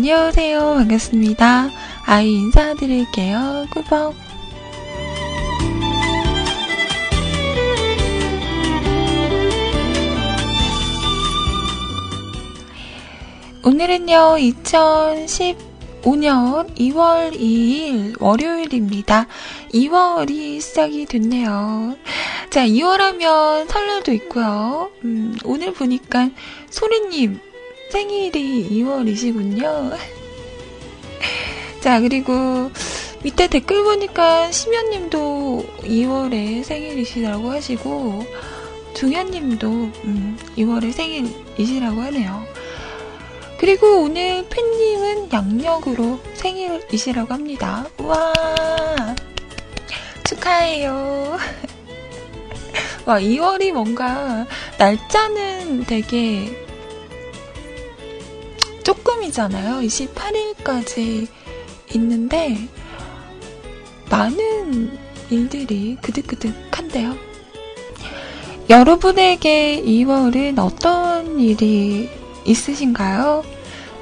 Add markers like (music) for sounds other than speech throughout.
안녕하세요. 반갑습니다. 아이 인사드릴게요. 꾸벅. 오늘은요, 2015년 2월 2일 월요일입니다. 2월이 시작이 됐네요. 자, 2월 하면 설날도 있고요. 음, 오늘 보니까 소리님 생일이 2월이시군요. 자, 그리고 밑에 댓글 보니까 심연님도 2월에 생일이시라고 하시고, 중현님도 음, 2월에 생일이시라고 하네요. 그리고 오늘 팬님은 양력으로 생일이시라고 합니다. 우와! 축하해요. (laughs) 와, 2월이 뭔가, 날짜는 되게 조금이잖아요. 28일까지 있는데, 많은 일들이 그득그득한데요. 여러분에게 2월은 어떤 일이 있으신가요?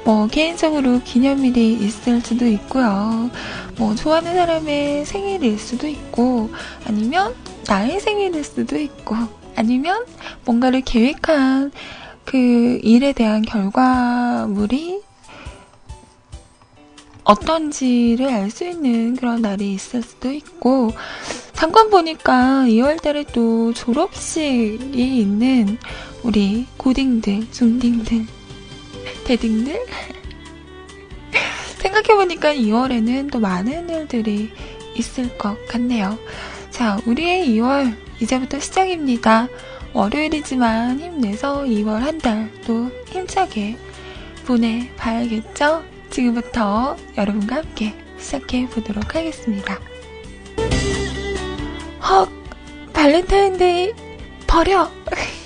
뭐, 개인적으로 기념일이 있을 수도 있고요. 뭐, 좋아하는 사람의 생일일 수도 있고, 아니면 나의 생일일 수도 있고, 아니면 뭔가를 계획한 그 일에 대한 결과물이 어떤지를 알 수 있는 그런 날이 있을 수도 있고, 잠깐 보니까 2월 달에 또 졸업식이 있는 우리 고딩들, 중딩들, 대딩들? (laughs) 생각해보니까 2월에는 또 많은 일들이 있을 것 같네요. 자, 우리의 2월, 이제부터 시작입니다. 월요일이지만 힘내서 2월 한 달도 힘차게 보내봐야겠죠? 지금부터 여러분과 함께 시작해 보도록 하겠습니다. 헉! 발렌타인데이 버려! (laughs)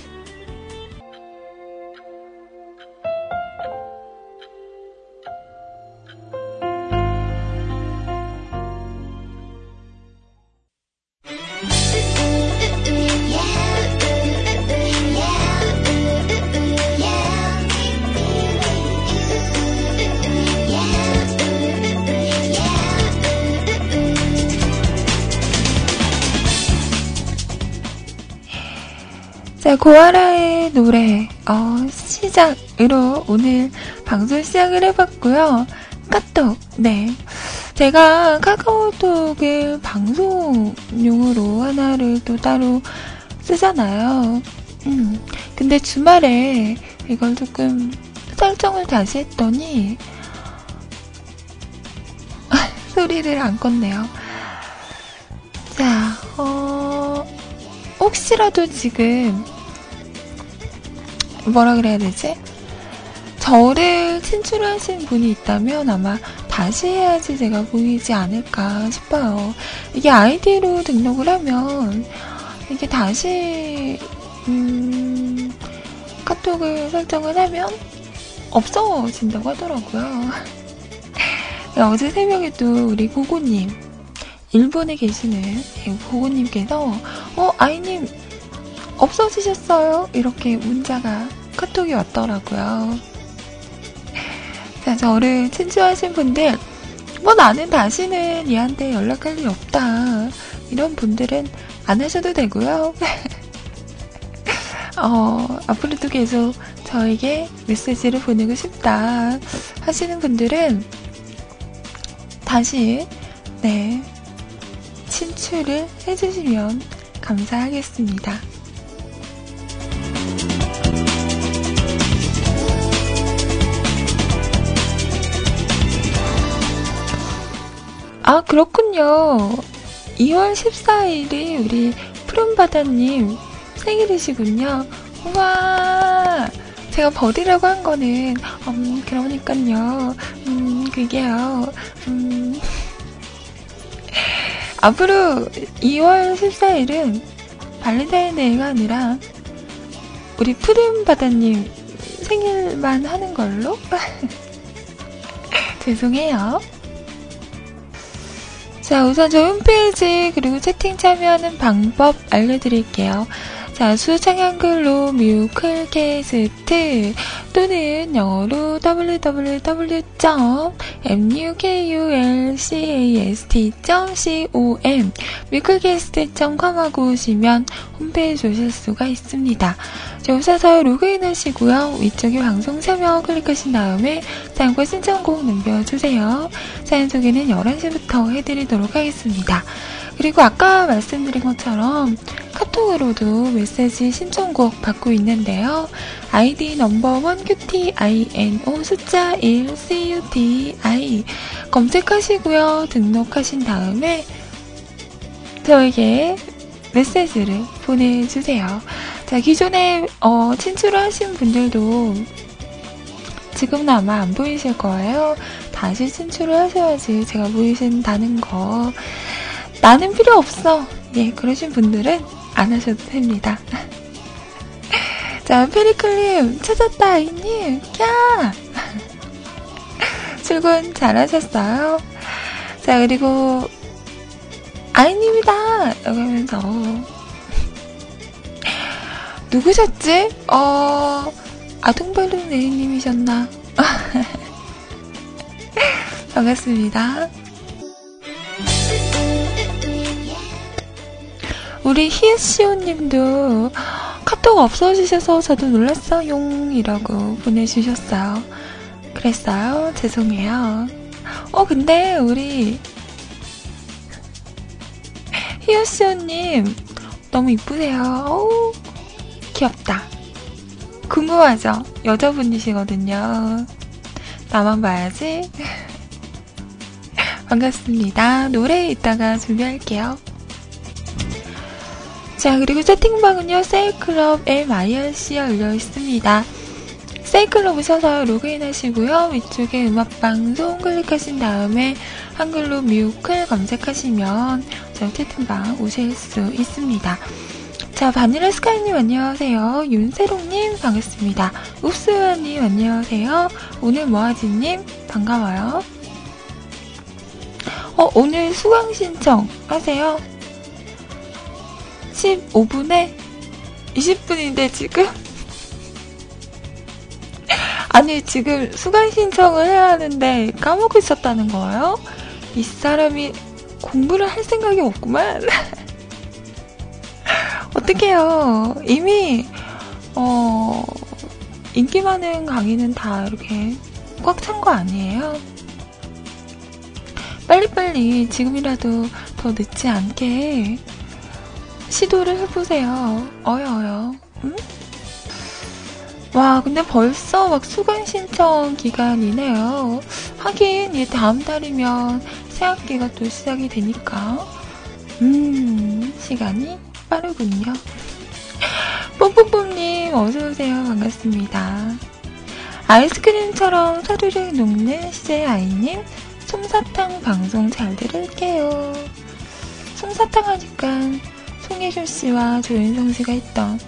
고아라의 노래, 어, 시작으로 오늘 방송 시작을 해봤고요. 카톡, 네. 제가 카카오톡을 방송용으로 하나를 또 따로 쓰잖아요. 음, 근데 주말에 이걸 조금 설정을 다시 했더니, (laughs) 소리를 안 껐네요. 자, 어, 혹시라도 지금 뭐라 그래야 되지? 저를 친출하신 분이 있다면 아마 다시 해야지 제가 보이지 않을까 싶어요. 이게 아이디로 등록을 하면 이게 다시 음, 카톡을 설정을 하면 없어진다고 하더라고요. (laughs) 어제 새벽에도 우리 고고님 일본에 계시는 고고님께서 어 아이님 없어지셨어요? 이렇게 문자가 카톡이 왔더라고요. 자, 저를 친추하신 분들, 뭐 나는 다시는 얘한테 연락할 일 없다. 이런 분들은 안 하셔도 되고요. (laughs) 어, 앞으로도 계속 저에게 메시지를 보내고 싶다 하시는 분들은 다시, 네, 친추를 해주시면 감사하겠습니다. 아, 그렇군요. 2월 14일이 우리 푸른바다님 생일이시군요. 우와! 제가 버디라고 한 거는, 음, 그러니까요. 음, 그게요. 음. (laughs) 앞으로 2월 14일은 발렌타인데이가 아니라 우리 푸른바다님 생일만 하는 걸로? (laughs) 죄송해요. 자, 우선 저희 홈페이지 그리고 채팅 참여하는 방법 알려드릴게요. 자, 수 창 한글로 뮤클캐스트 또는 영어로 www.mukulcast.com 뮤클캐스트.com 하고 오시면 홈페이지 오실 수가 있습니다. 자, 오셔서 로그인 하시고요. 위쪽에 방송 참여 클릭하신 다음에 사연과 신청곡 남겨주세요. 사연 소개는 11시부터 해드리도록 하겠습니다. 그리고 아까 말씀드린 것처럼 카톡으로도 메시지 신청곡 받고 있는데요. 아이디 넘버원 QTINO 숫자 1 CUTI 검색하시고요. 등록하신 다음에 저에게 메시지를 보내주세요. 자, 기존에 어, 친출을 하신 분들도 지금은 아마 안 보이실 거예요. 다시 친출을 하셔야지 제가 보이신다는 거. 나는 필요 없어. 예, 그러신 분들은 안 하셔도 됩니다. (laughs) 자, 페리클님, 찾았다, 아이님. 야! (laughs) 출근 잘하셨어요? 자, 그리고, 아이님이다! 라고 하면서, (laughs) 누구셨지? 어, 아동발룬 네이님이셨나? 반갑습니다. 우리 히에시오님도 카톡 없어지셔서 저도 놀랐어요. 이라고 보내주셨어요. 그랬어요? 죄송해요. 어, 근데 우리 히에시오님 너무 이쁘세요. 어우, 귀엽다. 궁금하죠? 여자분이시거든요. 나만 봐야지. (laughs) 반갑습니다. 노래 이따가 준비할게요. 자, 그리고 채팅방은요, 세이클럽 MIRC 열려 있습니다. 세이클럽 오셔서 로그인 하시고요. 위쪽에 음악방송 클릭하신 다음에 한글로 뮤클 검색하시면 저 채팅방 오실 수 있습니다. 자, 바닐라 스카이님 안녕하세요. 윤세롱님 반갑습니다. 읍스와님 안녕하세요. 오늘 뭐하지님 반가워요. 어, 오늘 수강 신청 하세요. 15분에 20분인데 지금 아니 지금 수강 신청을 해야 하는데 까먹고 있었다는 거예요? 이 사람이 공부를 할 생각이 없구만. (laughs) 어떡해요. 이미 어 인기 많은 강의는 다 이렇게 꽉 찬 거 아니에요? 빨리빨리 지금이라도 더 늦지 않게 시도를 해보세요. 어여어여. 응? 와, 근데 벌써 막 수강 신청 기간이네요. 하긴, 이 다음 달이면 새학기가 또 시작이 되니까. 음, 시간이 빠르군요. (laughs) 뽐뽐뽐님, 어서오세요. 반갑습니다. 아이스크림처럼 사르르 녹는 시제 아이님, 솜사탕 방송 잘 들을게요. 솜사탕 하니까 송혜교 씨와 조윤성 씨가 했던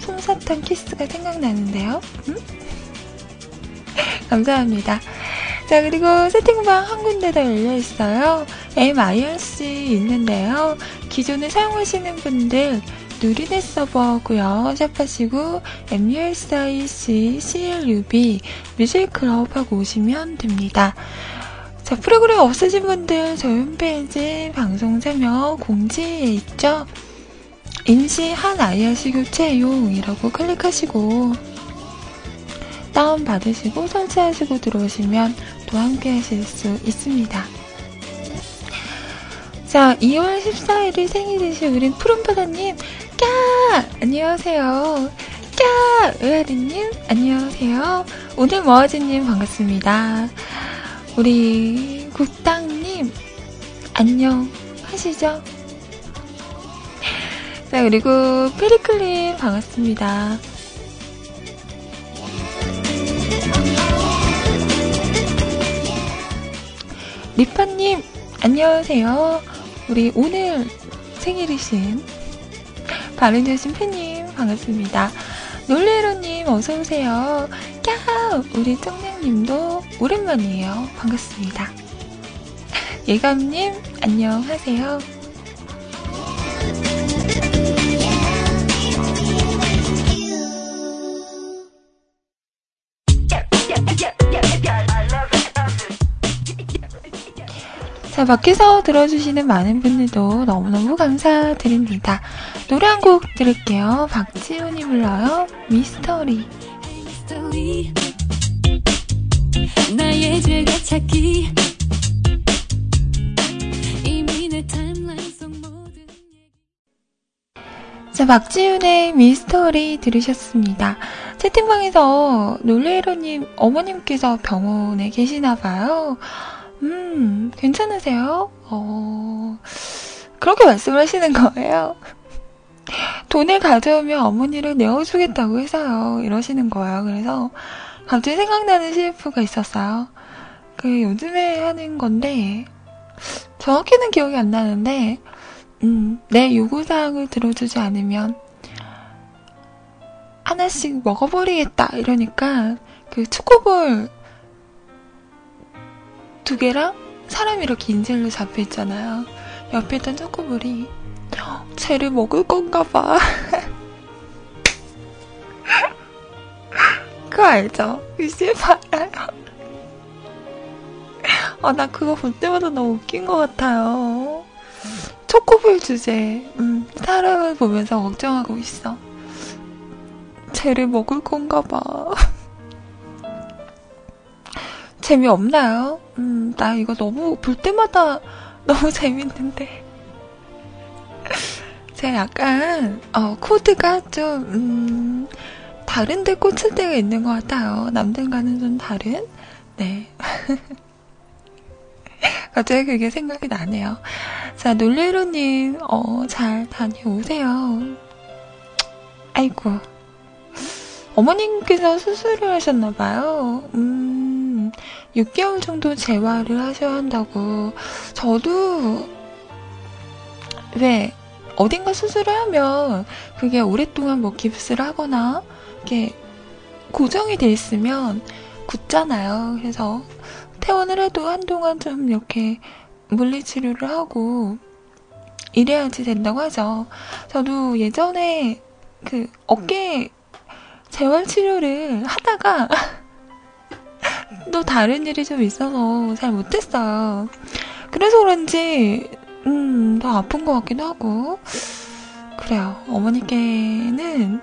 솜사탕 키스가 생각나는데요. 음? (laughs) 감사합니다. 자, 그리고 세팅방 한 군데 더 열려 있어요. MIRC 있는데요. 기존에 사용하시는 분들 누리넷 서버고요. 샵하시고 MUSIC CLUB 뮤직클럽 하고 오시면 됩니다. 자, 프로그램 없으신 분들 저희 홈페이지 방송 참여 공지에 있죠. 임시 한 IRC 교체용이라고 클릭하시고 다운받으시고 설치하시고 들어오시면 또 함께 하실 수 있습니다. 자, 2월 14일이 생일이신 우린 푸른바다님, 까! 안녕하세요. 까! 의아리님, 안녕하세요. 오늘 머아지님 반갑습니다. 우리 국당님, 안녕 하시죠? 자, 그리고 페리클님 반갑습니다. 리파님, 안녕하세요. 우리 오늘 생일이신 바른여신 팬님, 반갑습니다. 놀래로님, 어서오세요. 까! 우리 쫑냥님도 오랜만이에요. 반갑습니다. 예감님, 안녕하세요. 자, 밖에서 들어주시는 많은 분들도 너무너무 감사드립니다. 노래 한 곡 들을게요. 박지훈이 불러요. 미스터리. 나의 죄가 찾기 자, 박지윤의 미스터리 들으셨습니다. 채팅방에서 놀래로님 어머님께서 병원에 계시나봐요. 음, 괜찮으세요? 어, 그렇게 말씀을 하시는 거예요. 돈을 가져오면 어머니를 내어주겠다고 해서요. 이러시는 거예요. 그래서 갑자기 생각나는 CF가 있었어요. 그 요즘에 하는 건데, 정확히는 기억이 안 나는데, 음, 내 요구사항을 들어주지 않으면 하나씩 먹어버리겠다 이러니까 그 초코볼 두 개랑 사람이 이렇게 인젤로 잡혀 있잖아요. 옆에 있던 초코볼이 쟤를 먹을 건가 봐. (laughs) 그거 알죠? 유실 알아요. 아, 나 그거 볼 때마다 너무 웃긴 것 같아요. 초코볼 주제, 음, 사람을 보면서 걱정하고 있어. 쟤를 먹을 건가 봐. (laughs) 재미없나요? 음, 나 이거 너무, 볼 때마다 (laughs) 너무 재밌는데. 제가 약간, 어, 코드가 좀, 음, 다른데 꽂힐 때가 있는 것 같아요. 남들과는 좀 다른? 네. (laughs) 갑자기 그게 생각이 나네요. 자, 놀래로님, 어, 잘 다녀오세요. 아이고. 어머님께서 수술을 하셨나봐요. 음, 6개월 정도 재활을 하셔야 한다고. 저도, 왜, 어딘가 수술을 하면 그게 오랫동안 뭐 깁스를 하거나, 이렇게 고정이 돼 있으면 굳잖아요. 그래서 퇴원을 해도 한동안 좀 이렇게 물리치료를 하고 이래야지 된다고 하죠. 저도 예전에 그 어깨 재활치료를 하다가 또 다른 일이 좀 있어서 잘 못했어요. 그래서 그런지, 음, 더 아픈 것 같기도 하고. 그래요. 어머니께는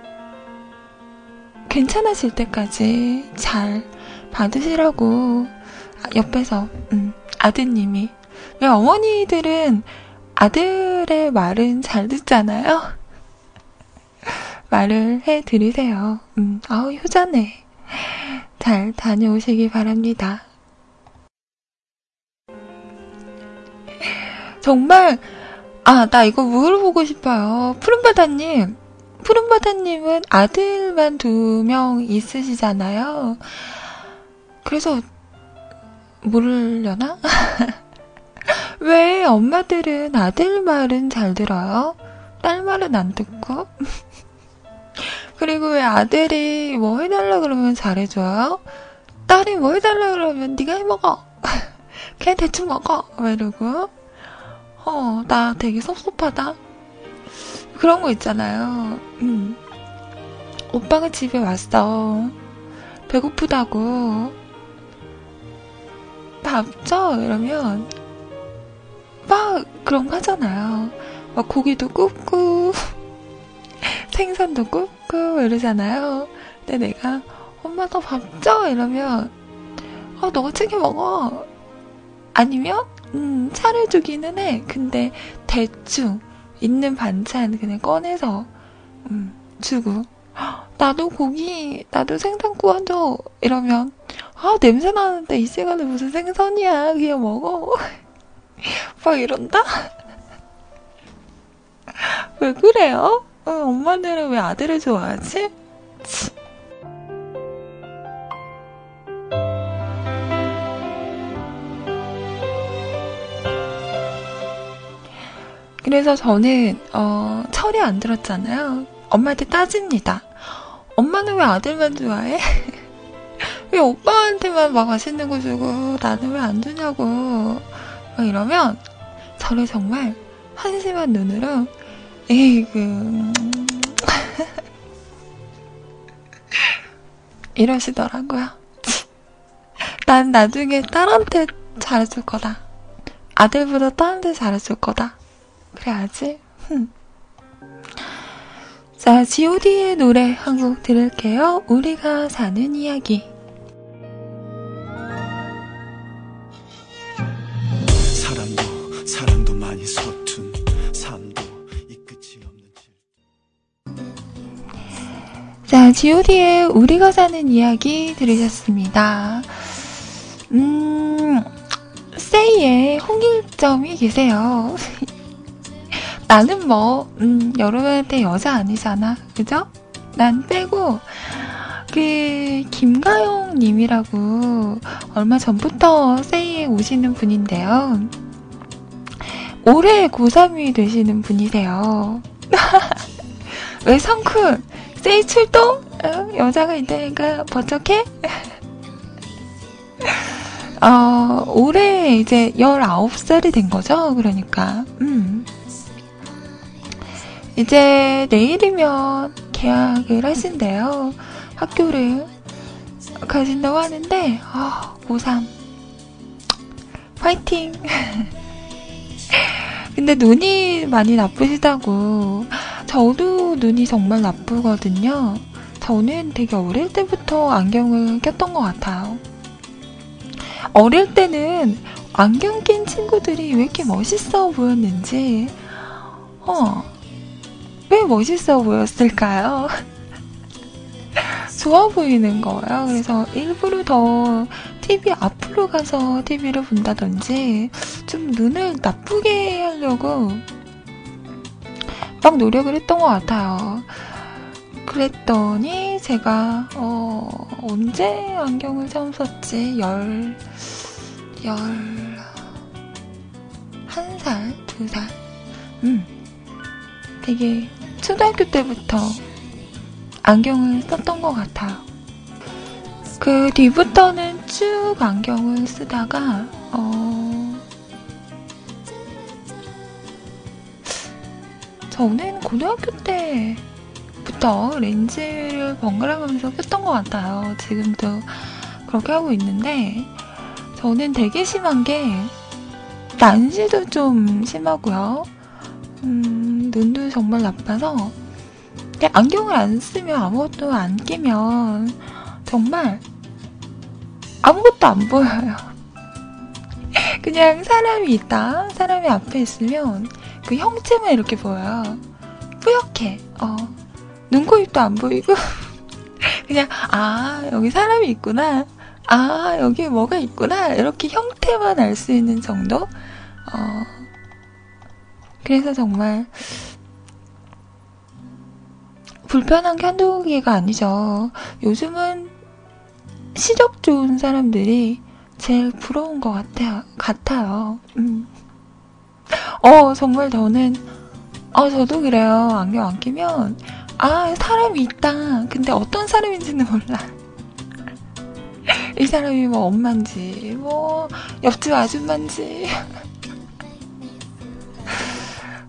괜찮아질 때까지 잘 받으시라고 옆에서 음, 아드님이 왜 어머니들은 아들의 말은 잘 듣잖아요. 말을 해 드리세요. 음, 아우 효자네. 잘 다녀오시기 바랍니다. 정말 아, 나 이거 물어보고 싶어요. 푸른바다님. 푸른바다님은 아들만 두 명 있으시잖아요. 그래서 모르려나? (laughs) 왜 엄마들은 아들 말은 잘 들어요? 딸 말은 안 듣고? (laughs) 그리고 왜 아들이 뭐 해달라 그러면 잘해줘요? 딸이 뭐 해달라 그러면 네가 해먹어. (laughs) 그냥 대충 먹어. 왜 이러고? 어, 나 되게 섭섭하다. 그런 거 있잖아요. 음. 오빠가 집에 왔어. 배고프다고. 밥 줘! 이러면 막 그런 거 하잖아요. 막 고기도 굽고 (laughs) 생선도 굽고 이러잖아요. 근데 내가 엄마 너 밥 줘! 이러면 아 너가 챙겨 먹어. 아니면 음 차를 주기는 해. 근데 대충 있는 반찬 그냥 꺼내서 음 주고 나도 고기, 나도 생선 구워줘. 이러면, 아, 냄새 나는데 이 시간에 무슨 생선이야. 그냥 먹어. (laughs) 막 이런다? (laughs) 왜 그래요? 어, 엄마들은 왜 아들을 좋아하지? 그래서 저는, 어, 철이 안 들었잖아요. 엄마한테 따집니다. 엄마는 왜 아들만 좋아해? (laughs) 왜 오빠한테만 막 맛있는 거 주고 나는 왜 안 주냐고 막 이러면 저를 정말 한심한 눈으로 에이그 이러시더라고요. 난 나중에 딸한테 잘해줄 거다. 아들보다 딸한테 잘해줄 거다. 그래야지. 자, god의 노래 한 곡 들을게요. 우리가 사는 이야기. 사람도 사랑도 많이 서 자, god의 우리가 사는 이야기 들으셨습니다. 음, 세이에 홍일점이 계세요. (laughs) 나는 뭐, 음, 여러분한테 여자 아니잖아. 그죠? 난 빼고, 그, 김가영 님이라고 얼마 전부터 세이에 오시는 분인데요. 올해 고3이 되시는 분이세요. (laughs) 왜 성쿨? 세이 출동? 어, 여자가 있다니까 버쩍해? (laughs) 어, 올해 이제 19살이 된 거죠? 그러니까, 음. 이제 내일이면 계약을 하신대요. 학교를 가신다고 하는데, 아, 고3. 파이팅! (laughs) 근데 눈이 많이 나쁘시다고. 저도 눈이 정말 나쁘거든요. 저는 되게 어릴 때부터 안경을 꼈던 것 같아요. 어릴 때는 안경 낀 친구들이 왜 이렇게 멋있어 보였는지, 어, 왜 멋있어 보였을까요? (laughs) 좋아 보이는 거예요. 그래서 일부러 더 TV 앞으로 가서 TV를 본다든지 좀 눈을 나쁘게 하려고 막 노력을 했던 것 같아요. 그랬더니 제가 어, 언제 안경을 처음 썼지? 열, 열, 한 살, 두 살? 음, 되게 초등학교 때부터 안경을 썼던 것 같아요. 그 뒤부터는 쭉 안경을 쓰다가, 어, 저는 고등학교 때부터 렌즈를 번갈아 가면서 꼈던 것 같아요. 지금도 그렇게 하고 있는데, 저는 되게 심한 게, 난시도 좀 심하고요. 음, 눈도 정말 나빠서 안경을 안 쓰면 아무것도 안 끼면 정말 아무것도 안 보여요. (laughs) 그냥 사람이 있다. 사람이 앞에 있으면 그 형체만 이렇게 보여요. 뿌옇게. 어. 눈, 코, 입도 안 보이고. (laughs) 그냥, 아, 여기 사람이 있구나. 아, 여기 뭐가 있구나. 이렇게 형태만 알 수 있는 정도? 어, 그래서 정말 불편한 게 한두 개가 아니죠. 요즘은 시력 좋은 사람들이 제일 부러운 것 같아요. 같아요. 음. 어, 정말 저는, 어, 저도 그래요. 안경 안 끼면, 아, 사람이 있다. 근데 어떤 사람인지는 몰라. (laughs) 이 사람이 뭐 엄마인지, 뭐, 옆집 아줌마인지. (laughs)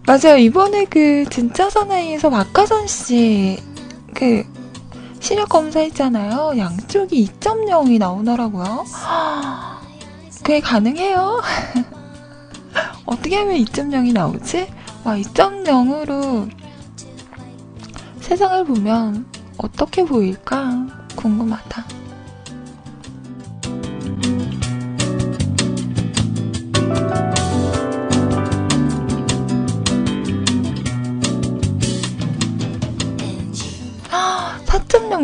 맞아요. 이번에 그 진짜 사나이에서 박하선 씨 그 시력 검사했잖아요. 양쪽이 2.0이 나오더라고요. (gasps) 그게 가능해요? (laughs) 어떻게 하면 2.0이 나오지? 와, 2.0으로 세상을 보면 어떻게 보일까 궁금하다.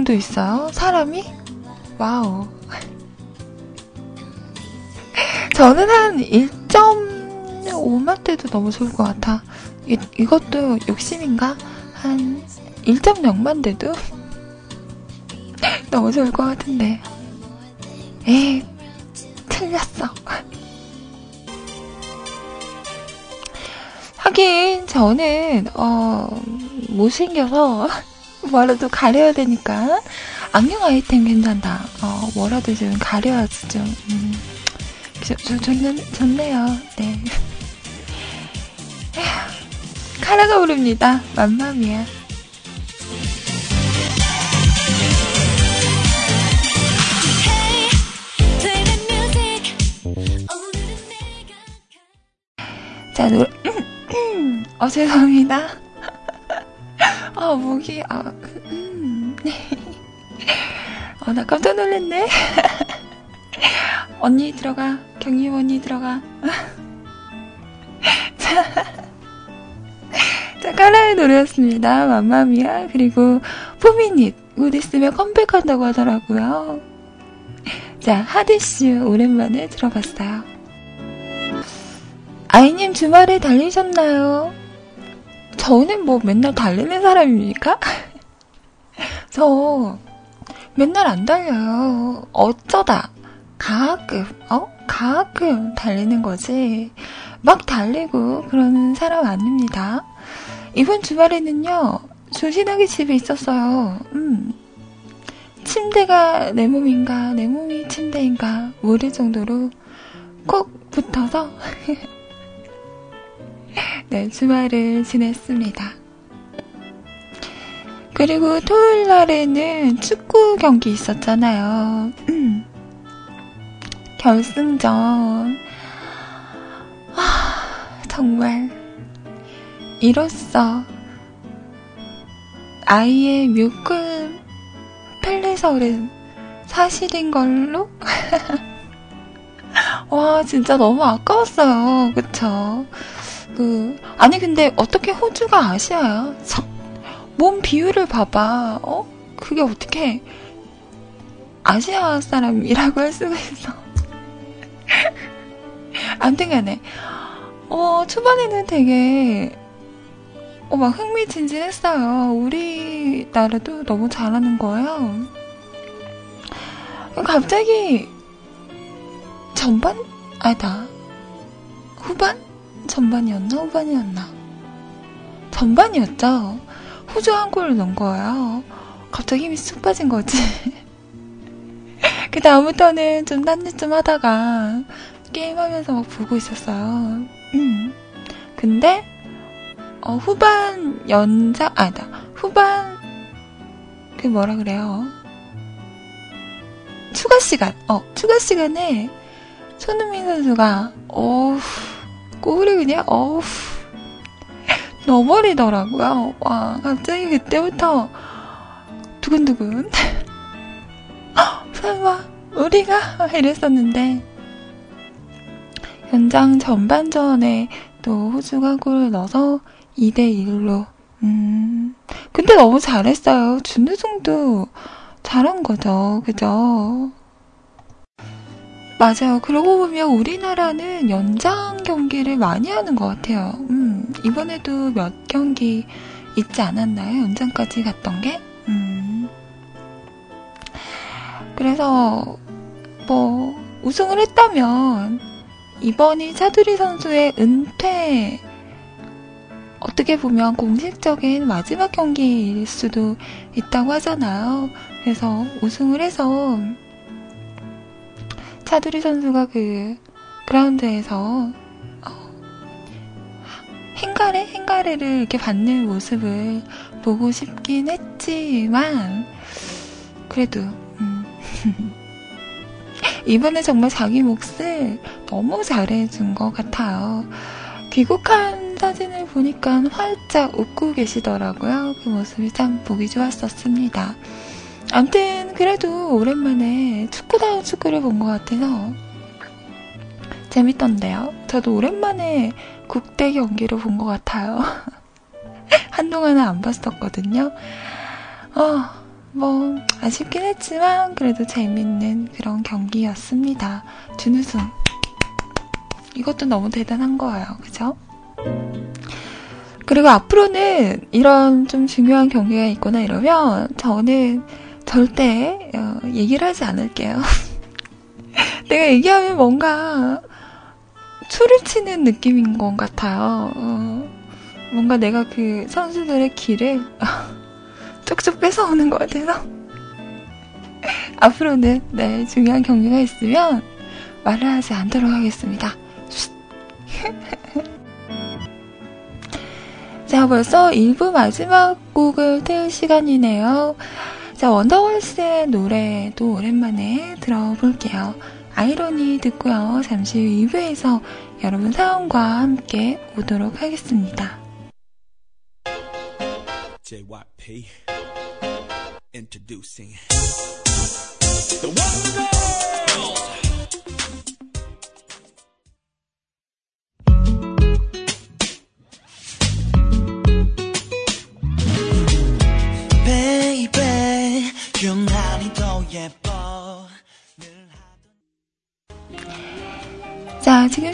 정도 있어요? 사람이? 와우. (laughs) 저는 한 1.5만 대도 너무 좋을 것 같아. 이, 이것도 욕심인가? 한 1.0만 대도 (laughs) 너무 좋을 것 같은데. 에이, 틀렸어. (laughs) 하긴, 저는, 어, 못생겨서, (laughs) 뭐라도 가려야 되니까 안경 아이템 괜찮다. 어, 뭐라도 좀 가려야지 좀. 음. 저, 저, 좋는, 좋네요. 네. 카라가 부릅니다. 맘마미야. 자, 노래, (clears throat) 어, 죄송합니다. 아, (laughs) 목이, 아, 음, 네. (laughs) 어, 나 깜짝 놀랐네. (laughs) 언니 들어가. 경림 언니 들어가. 자, 자, 까라의 노래였습니다. 맘마미야. 그리고, 포미닛. 곧 있으면 컴백한다고 하더라고요. 자, 하드슈. 오랜만에 들어봤어요. 아이님 주말에 달리셨나요? 저는 뭐 맨날 달리는 사람입니까? (laughs) 저 맨날 안 달려요. 어쩌다 가끔, 어? 가끔 달리는 거지. 막 달리고 그러는 사람 아닙니다. 이번 주말에는요, 조신하게 집에 있었어요. 음. 침대가 내 몸인가, 내 몸이 침대인가 모를 정도로 꼭 붙어서 (laughs) 네, 주말을 지냈습니다. 그리고 토요일 날에는 축구 경기 있었잖아요. 음. 결승전. 아, 정말. 이로써 아이의 뮤클 펠레설은 사실인 걸로? (laughs) 와, 진짜 너무 아까웠어요. 그쵸? 그, 아니, 근데 어떻게 호주가 아시아야? 몸 비율을 봐봐. 어? 그게 어떻게 아시아 사람이라고 할 수가 있어. (laughs) 아무튼 간에, 어, 초반에는 되게, 어, 막 흥미진진했어요. 우리나라도 너무 잘하는 거예요. 갑자기, 전반? 아니다. 후반? 전반이었나? 후반이었나? 전반이었죠? 호주 한 골을 넣은 거예요. 갑자기 힘이 쑥 빠진 거지. (laughs) 그 다음부터는 좀 딴짓 좀 하다가 게임하면서 막 보고 있었어요. 음. 근데 어, 후반 연장 아니다 후반 그 뭐라 그래요 추가 시간 어 추가 시간에 손흥민 선수가 어우 골이 그냥 어우 넣어버리더라고요. (laughs) 와, 갑자기 그때부터 두근두근. (laughs) 설마, 우리가? 이랬었는데, 연장 전반전에 또 호주가 골을 넣어서 2대1로, 음, 근데 너무 잘했어요. 준우승도 잘한 거죠. 그죠? 맞아요. 그러고 보면 우리나라는 연장 경기를 많이 하는 것 같아요. 음, 이번에도 몇 경기 있지 않았나요? 연장까지 갔던 게? 음. 그래서, 뭐, 우승을 했다면, 이번이 차두리 선수의 은퇴, 어떻게 보면 공식적인 마지막 경기일 수도 있다고 하잖아요. 그래서 우승을 해서 차두리 선수가 그 그라운드에서 어, 행가래 행가래를 이렇게 받는 모습을 보고 싶긴 했지만 그래도 음. (laughs) 이번에 정말 자기 몫을 너무 잘해준 것 같아요. 귀국한 사진을 보니까 활짝 웃고 계시더라고요. 그 모습이 참 보기 좋았었습니다. 암튼 그래도 오랜만에 축구다운 축구를 본 것 같아서 재밌던데요. 저도 오랜만에 국대 경기를 본 것 같아요. (laughs) 한동안은 안 봤었거든요. 어, 뭐, 아쉽긴 했지만, 그래도 재밌는 그런 경기였습니다. 준우승. 이것도 너무 대단한 거예요. 그죠? 그리고 앞으로는 이런 좀 중요한 경기가 있거나 이러면, 저는 절대 어, 얘기를 하지 않을게요. (laughs) 내가 얘기하면 뭔가 추를 치는 느낌인 것 같아요. 어, 뭔가 내가 그 선수들의 길을 (laughs) 쪽쪽 뺏어오는 것 같아서 (laughs) 앞으로는 네 중요한 경기가 있으면 말을 하지 않도록 하겠습니다. 자, 벌써 1부 마지막 곡을 틀 시간이네요. 자, 원더걸스의 노래도 오랜만에 들어볼게요. 아이러니 듣고요. 잠시 후 2부에서 여러분 사연과 함께 오도록 하겠습니다. JYP introducing the Wonder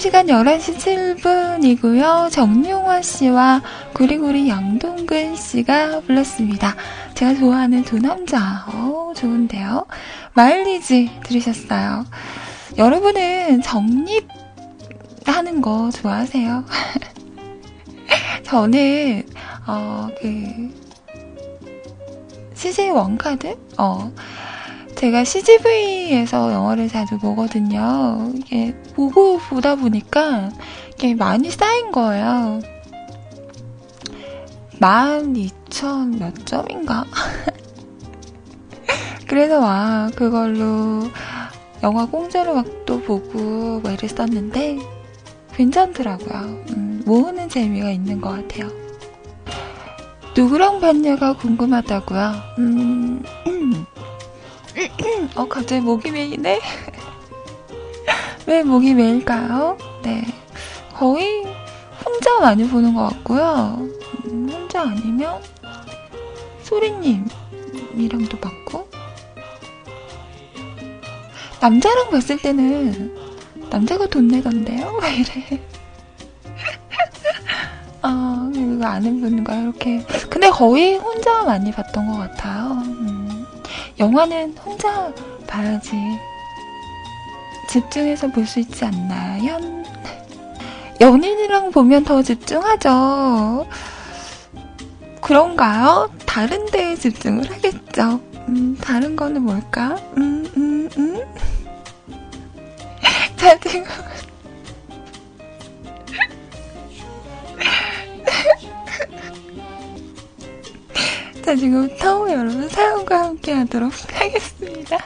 시간 11시 7분이고요. 정용화 씨와 구리구리 양동근 씨가 불렀습니다. 제가 좋아하는 두 남자. 어, 좋은데요. 마일리지 들으셨어요. 여러분은 정립 하는 거 좋아하세요? (laughs) 저는, 어, 그, CJ 원카드? 어, 제가 CGV에서 영화를 자주 보거든요. 이게 보고 보다 보니까 이게 많이 쌓인 거예요. 12,000 몇 점인가? (laughs) 그래서 와, 그걸로 영화 공짜로 막 또 보고 뭐 이랬었는데 괜찮더라고요. 음, 모으는 재미가 있는 것 같아요. 누구랑 봤냐가 궁금하다고요? 음, 음. (clears throat) 어, 갑자기 목이 메이네? 왜 목이 메일까요? 네. 거의 혼자 많이 보는 것 같고요. 음, 혼자 아니면 소리님이랑도 봤고. 남자랑 봤을 때는 남자가 돈 내던데요? 왜 이래? 아, 이거 아는 분과 이렇게. 근데 거의 혼자 많이 봤던 것 같아요. 음. 영화는 혼자 봐야지 집중해서 볼 수 있지 않나요? 연인이랑 보면 더 집중하죠. 그런가요? 다른 데에 집중을 하겠죠. 음, 다른 거는 뭘까? 음, 음, 음. (laughs) 자, 지금. 지금부터 여러분 사연과 함께 하도록 하겠습니다.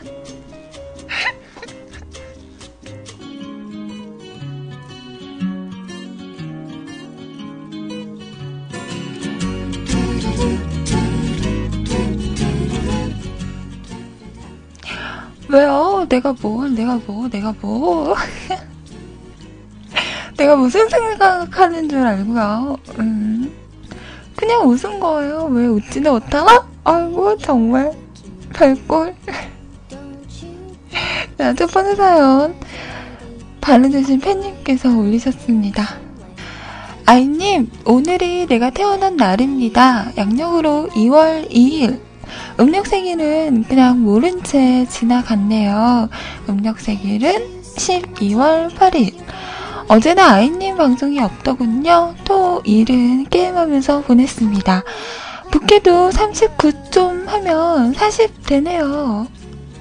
왜요? 내가 뭐, 내가 뭐, 내가 뭐. (laughs) 내가 무슨 생각하는 줄 알고요. 음. 그냥 웃은 거예요. 왜 웃지는 못하나? 아이고, 정말. 별꼴. (laughs) 자, 첫 번째 사연. 바르주신 팬님께서 올리셨습니다. 아이님, 오늘이 내가 태어난 날입니다. 양력으로 2월 2일. 음력 생일은 그냥 모른 채 지나갔네요. 음력 생일은 12월 8일. 어제는 아이님 방송이 없더군요. 토, 일은 게임하면서 보냈습니다. 부캐도 39좀 하면 40 되네요.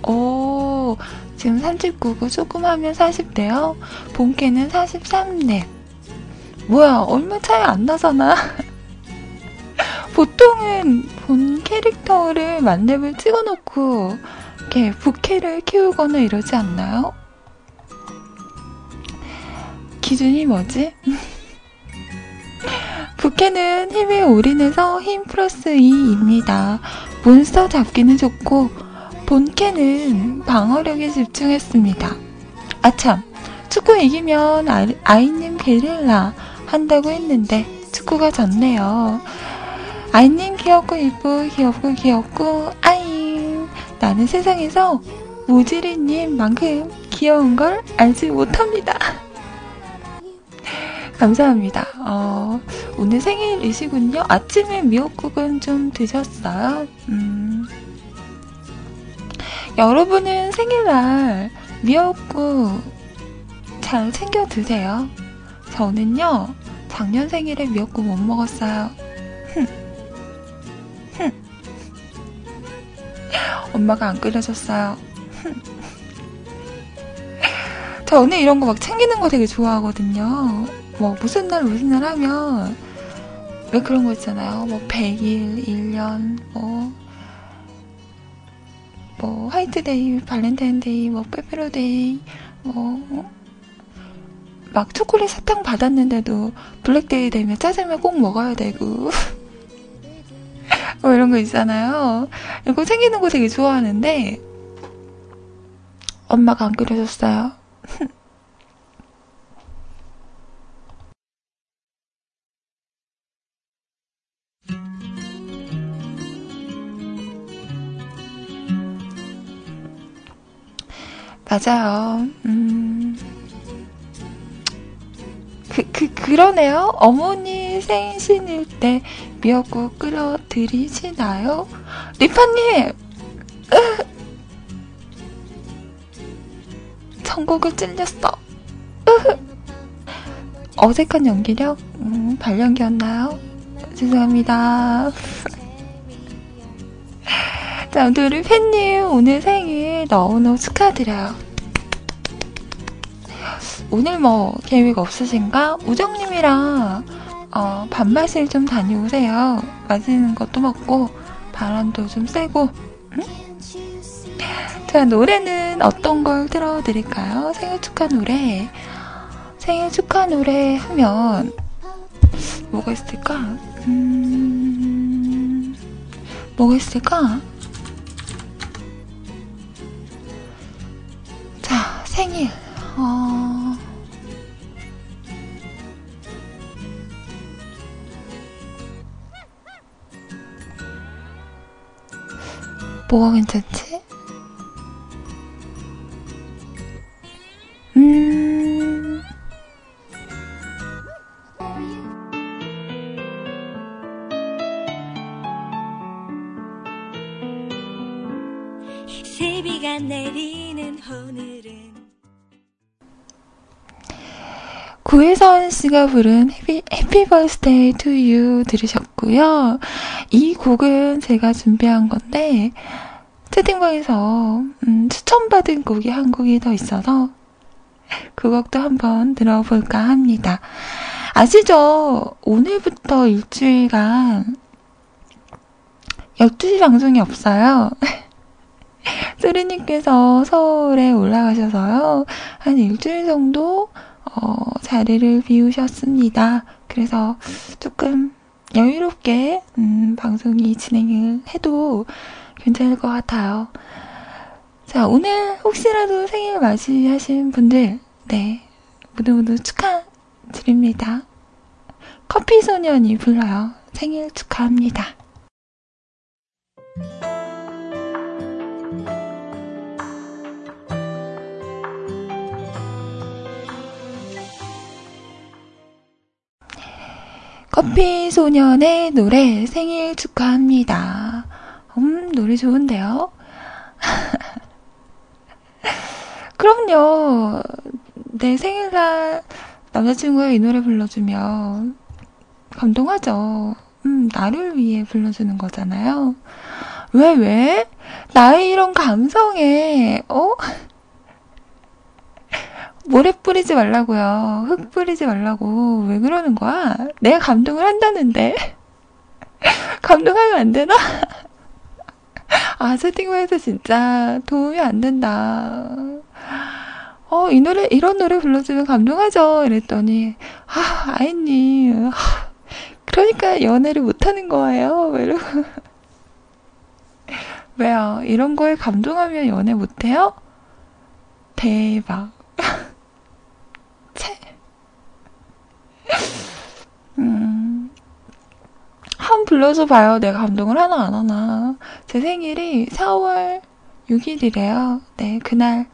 오, 지금 39고 조금 하면 40 돼요. 본캐는 43렙. 뭐야, 얼마 차이 안 나잖아. (laughs) 보통은 본 캐릭터를 만렙을 찍어놓고 이렇게 부캐를 키우거나 이러지 않나요? 기준이 뭐지? (laughs) 부캐는 힘에 올인해서 힘 플러스 2입니다. 몬스터 잡기는 좋고 본캐는 방어력에 집중했습니다. 아참, 축구 이기면 아, 아이님 게릴라 한다고 했는데 축구가 졌네요. 아이님 귀엽고 이쁘 귀엽고 귀엽고 아이 나는 세상에서 모지리님만큼 귀여운 걸 알지 못합니다. 감사합니다. 어, 오늘 생일이시군요. 아침에 미역국은 좀 드셨어요? 음. 여러분은 생일날 미역국 잘 챙겨 드세요. 저는요, 작년 생일에 미역국 못 먹었어요. 엄마가 안 끓여줬어요. 저는 이런 거 막 챙기는 거 되게 좋아하거든요. 뭐 무슨 날 무슨 날 하면 왜 그런 거 있잖아요. 뭐 100일, 1년, 뭐 뭐 화이트데이, 발렌타인데이, 뭐 빼빼로데이, 뭐 막 초콜릿 사탕 받았는데도 블랙데이 되면 짜장면 꼭 먹어야 되고 (laughs) 뭐 이런 거 있잖아요. 이거 챙기는 거 되게 좋아하는데 엄마가 안 그려줬어요. (laughs) 맞아요. 음. 그, 그, 그러네요. 어머니 생신일 때 미역국 끓여 드리시나요? 리파님! 천국을 찔렸어. 어색한 연기력? 음, 발연기였나요? 죄송합니다. 자, 아무튼 우리 팬님 오늘 생일 너무너무 축하드려요. 오늘 뭐 계획 없으신가? 우정님이랑 어, 밥맛을 좀 다녀오세요. 맛있는 것도 먹고 바람도 좀 쐬고. 응? 자 노래는 어떤 걸 틀어드릴까요? 생일 축하 노래. 생일 축하 노래 하면 뭐가 있을까? 음, 뭐가 있을까? 생일. 어... 뭐가 괜찮지? 음. 씨가 부른 Happy, Happy Birthday to You 들으셨고요. 이 곡은 제가 준비한 건데, 채팅방에서 음, 추천받은 곡이 한 곡이 더 있어서 그 곡도 한번 들어볼까 합니다. 아시죠? 오늘부터 일주일간 12시 방송이 없어요. (laughs) 소리님께서 서울에 올라가셔서요. 한 일주일 정도 어, 자리를 비우셨습니다. 그래서 조금 여유롭게 음, 방송이 진행을 해도 괜찮을 것 같아요. 자, 오늘 혹시라도 생일 맞이하신 분들, 네, 모두 모두 축하드립니다. 커피 소년이 불러요. 생일 축하합니다. 커피 소년의 노래 생일 축하합니다. 음, 노래 좋은데요? (laughs) 그럼요. 내 생일날 남자친구가 이 노래 불러주면 감동하죠. 음, 나를 위해 불러주는 거잖아요. 왜, 왜? 나의 이런 감성에, 어? 모래 뿌리지 말라고요. 흙 뿌리지 말라고. 왜 그러는 거야? 내가 감동을 한다는데. (laughs) 감동하면 안 되나? (laughs) 아, 채팅방에서 진짜 도움이 안 된다. 어, 이 노래, 이런 노래 불러주면 감동하죠. 이랬더니, 아, 아이님. 그러니까 연애를 못하는 거예요. 이러고. (laughs) 왜요? 이런 거에 감동하면 연애 못해요? 대박. 음, 한 불러줘 봐요. 내가 감동을 하나 안 하나. 제 생일이 4월 6일이래요. 네, 그날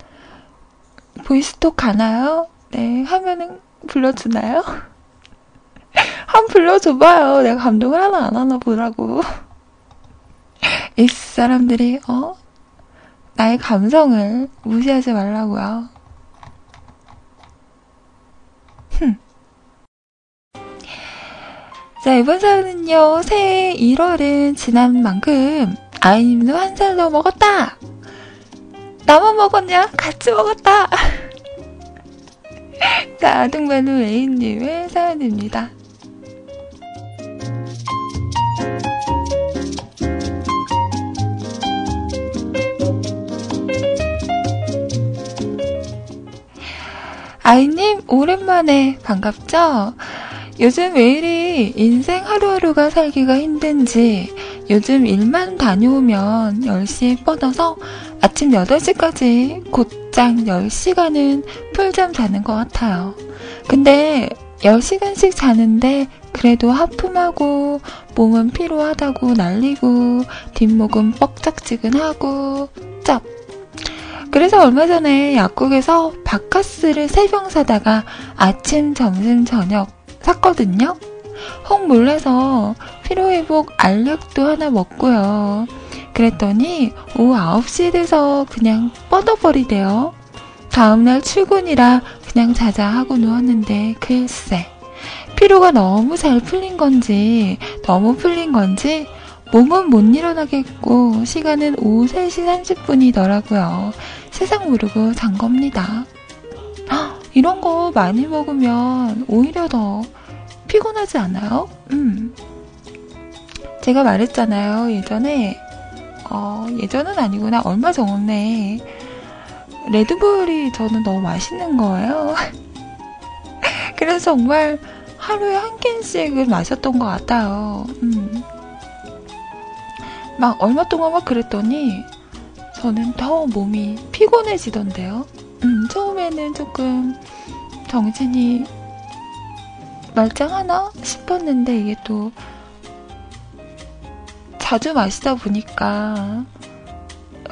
보이스톡 가나요? 네, 하면은 불러주나요? (laughs) 한 불러줘봐요. 내가 감동을 하나 안 하나 보라고. (laughs) 이 사람들이, 어? 나의 감성을 무시하지 말라고요. 흠. 자, 이번 사연은요, 새해 1월은 지난 만큼 아이님도 한 살 더 먹었다! 나만 먹었냐? 같이 먹었다! (laughs) 자, 등반우 A님의 사연입니다. 아이님, 오랜만에 반갑죠? 요즘 왜 이리 인생 하루하루가 살기가 힘든지 요즘 일만 다녀오면 10시에 뻗어서 아침 8시까지 곧장 10시간은 풀잠 자는 것 같아요. 근데 10시간씩 자는데 그래도 하품하고 몸은 피로하다고 날리고 뒷목은 뻑짝지근하고 쩝 그래서 얼마 전에 약국에서 바카스를 3병 사다가 아침, 점심, 저녁 샀거든요. 혹 몰라서 피로회복 알약도 하나 먹고요. 그랬더니 오후 9시 돼서 그냥 뻗어버리대요. 다음날 출근이라 그냥 자자 하고 누웠는데 글쎄 피로가 너무 잘 풀린 건지 너무 풀린 건지 몸은 못 일어나겠고 시간은 오후 3시 30분이더라고요. 세상 모르고 잔 겁니다. 이런 거 많이 먹으면 오히려 더 피곤하지 않아요? 음. 제가 말했잖아요. 예전에, 어, 예전은 아니구나. 얼마 전에 레드불이 저는 너무 맛있는 거예요. (laughs) 그래서 정말 하루에 한 캔씩을 마셨던 것 같아요. 음. 막 얼마 동안 막 그랬더니 저는 더 몸이 피곤해지던데요. 음, 처음에는 조금 정신이 말짱하나 싶었는데 이게 또 자주 마시다 보니까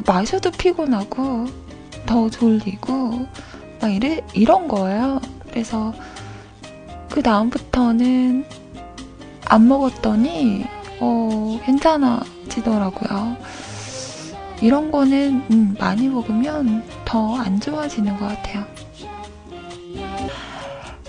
마셔도 피곤하고 더 졸리고 막 이래, 이런 거예요. 그래서 그 다음부터는 안 먹었더니 어, 괜찮아지더라고요. 이런 거는 음, 많이 먹으면 더 안 좋아지는 것 같아요.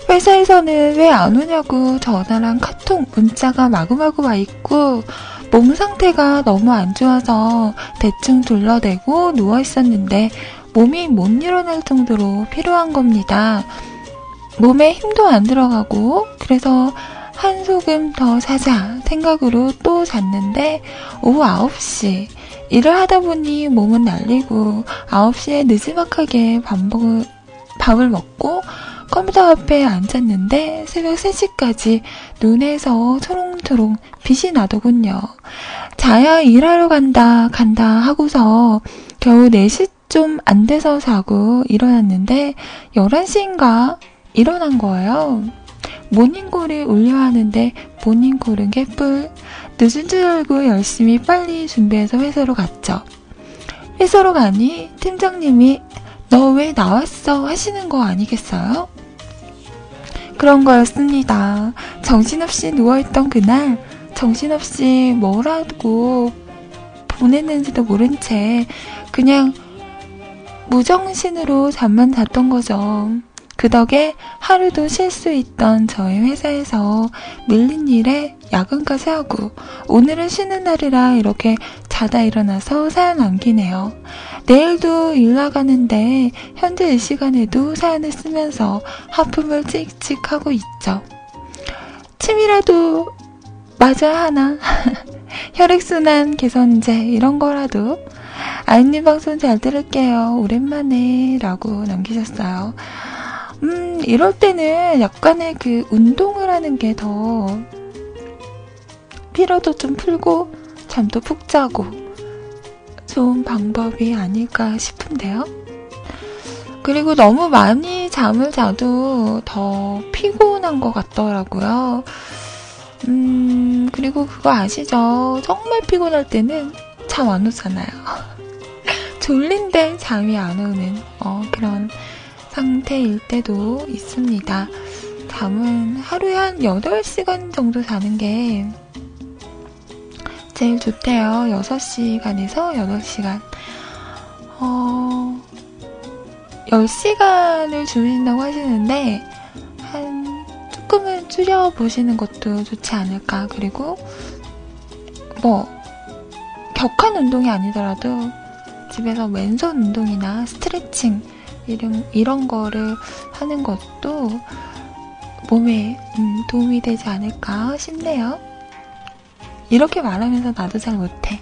회사에서는 왜 안 오냐고 전화랑 카톡, 문자가 마구마구 와 있고 몸 상태가 너무 안 좋아서 대충 둘러대고 누워 있었는데 몸이 못 일어날 정도로 필요한 겁니다. 몸에 힘도 안 들어가고 그래서 한 소금 더 사자 생각으로 또 잤는데 오후 9시 일을 하다 보니 몸은 날리고 9시에 늦지막하게 반복, 밥을 먹고 컴퓨터 앞에 앉았는데 새벽 3시까지 눈에서 초롱초롱 빛이 나더군요. 자야 일하러 간다, 간다 하고서 겨우 4시 좀 안 돼서 자고 일어났는데 11시인가 일어난 거예요. 모닝콜을 울려 하는데 모닝콜은 개뿔. 늦은 줄 알고 열심히 빨리 준비해서 회사로 갔죠. 회사로 가니 팀장님이 너 왜 나왔어 하시는 거 아니겠어요? 그런 거였습니다. 정신없이 누워있던 그날 정신없이 뭐라고 보냈는지도 모른 채 그냥 무정신으로 잠만 잤던 거죠. 그 덕에 하루도 쉴 수 있던 저희 회사에서 밀린 일에 야근까지 하고 오늘은 쉬는 날이라 이렇게 자다 일어나서 사연 남기네요. 내일도 일 나가는데 현재 이 시간에도 사연을 쓰면서 하품을 찍찍 하고 있죠. 침이라도 맞아야 하나? (laughs) 혈액순환 개선제 이런 거라도 아이님 방송 잘 들을게요. 오랜만에 라고 남기셨어요. 음, 이럴 때는 약간의 그 운동을 하는 게 더 피로도 좀 풀고 잠도 푹 자고 좋은 방법이 아닐까 싶은데요. 그리고 너무 많이 잠을 자도 더 피곤한 것 같더라고요. 음, 그리고 그거 아시죠? 정말 피곤할 때는 잠 안 오잖아요. (laughs) 졸린데 잠이 안 오는, 어, 그런 상태일 때도 있습니다. 잠은 하루에 한 8시간 정도 자는 게 제일 좋대요. 6시간에서 8시간. 어, 10시간을 주무신다고 하시는데, 한, 조금은 줄여보시는 것도 좋지 않을까. 그리고, 뭐, 격한 운동이 아니더라도, 집에서 왼손 운동이나 스트레칭, 이런, 이런 거를 하는 것도 몸에 음, 도움이 되지 않을까 싶네요. 이렇게 말하면서 나도 잘 못해.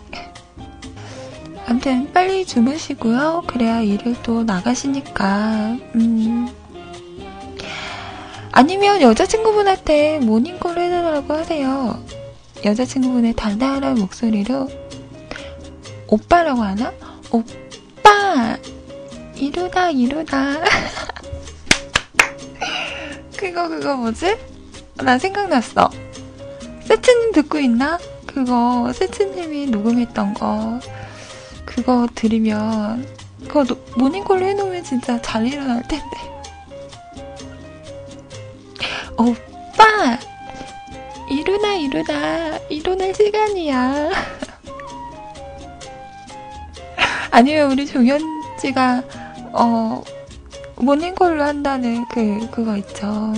아무튼 빨리 주무시고요. 그래야 일을 또 나가시니까 음, 아니면 여자친구분한테 모닝콜 해달라고 하세요. 여자친구분의 달달한 목소리로 오빠라고 하나? 오빠! 이루다, 이루다. (laughs) 그거, 그거 뭐지? 나 생각났어. 세츠님 듣고 있나? 그거, 세츠님이 녹음했던 거. 그거 들으면, 그거 모닝콜로 해놓으면 진짜 잘 일어날 텐데. 오빠! 일어나, 일어나. 일어날 시간이야. (laughs) 아니면 우리 종현씨가, 어, 모닝콜로 한다는 그, 그거 있죠.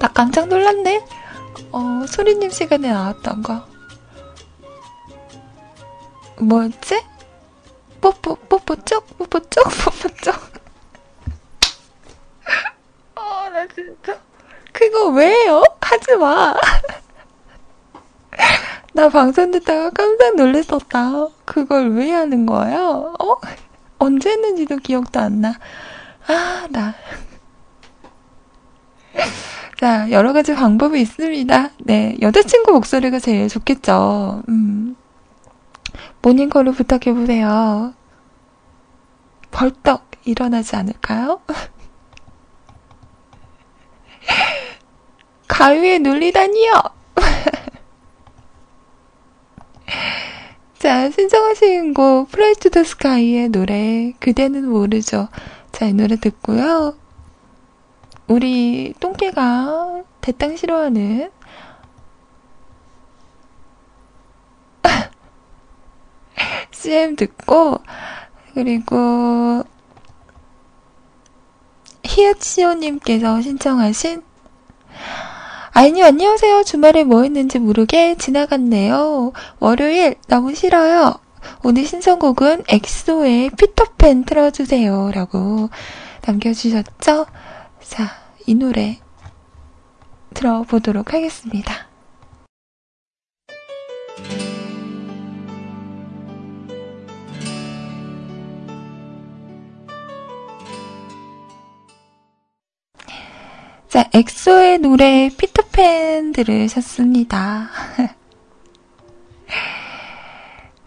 나 깜짝 놀랐네? 어, 소리님 시간에 나왔던 거. 뭐였지? 뽀뽀, 뽀뽀 쪽, 뽀뽀 쪽, (laughs) 뽀뽀 쪽. 어, 나 진짜. 그거 왜요? 하지 마. (laughs) 나 방송 듣다가 깜짝 놀랐었다. 그걸 왜 하는 거예요? 어? 언제 했는지도 기억도 안 나. 아, 나. 자, 여러 가지 방법이 있습니다. 네, 여자친구 목소리가 제일 좋겠죠. 음. 모닝콜로 부탁해보세요. 벌떡 일어나지 않을까요? (laughs) 가위에 눌리다니요! (laughs) 자, 신청하신 곡, Fly to the Sky의 노래, 그대는 모르죠. 자, 이 노래 듣고요. 우리 똥개가 대땅 싫어하는 (laughs) CM 듣고 그리고 히읗시오님께서 신청하신 아이님 안녕하세요. 주말에 뭐 했는지 모르게 지나갔네요. 월요일 너무 싫어요. 오늘 신청곡은 엑소의 피터팬 틀어주세요. 라고 남겨주셨죠? 자, 이 노래 들어보도록 하겠습니다. 자, 엑소의 노래 피터팬 들으셨습니다. (laughs)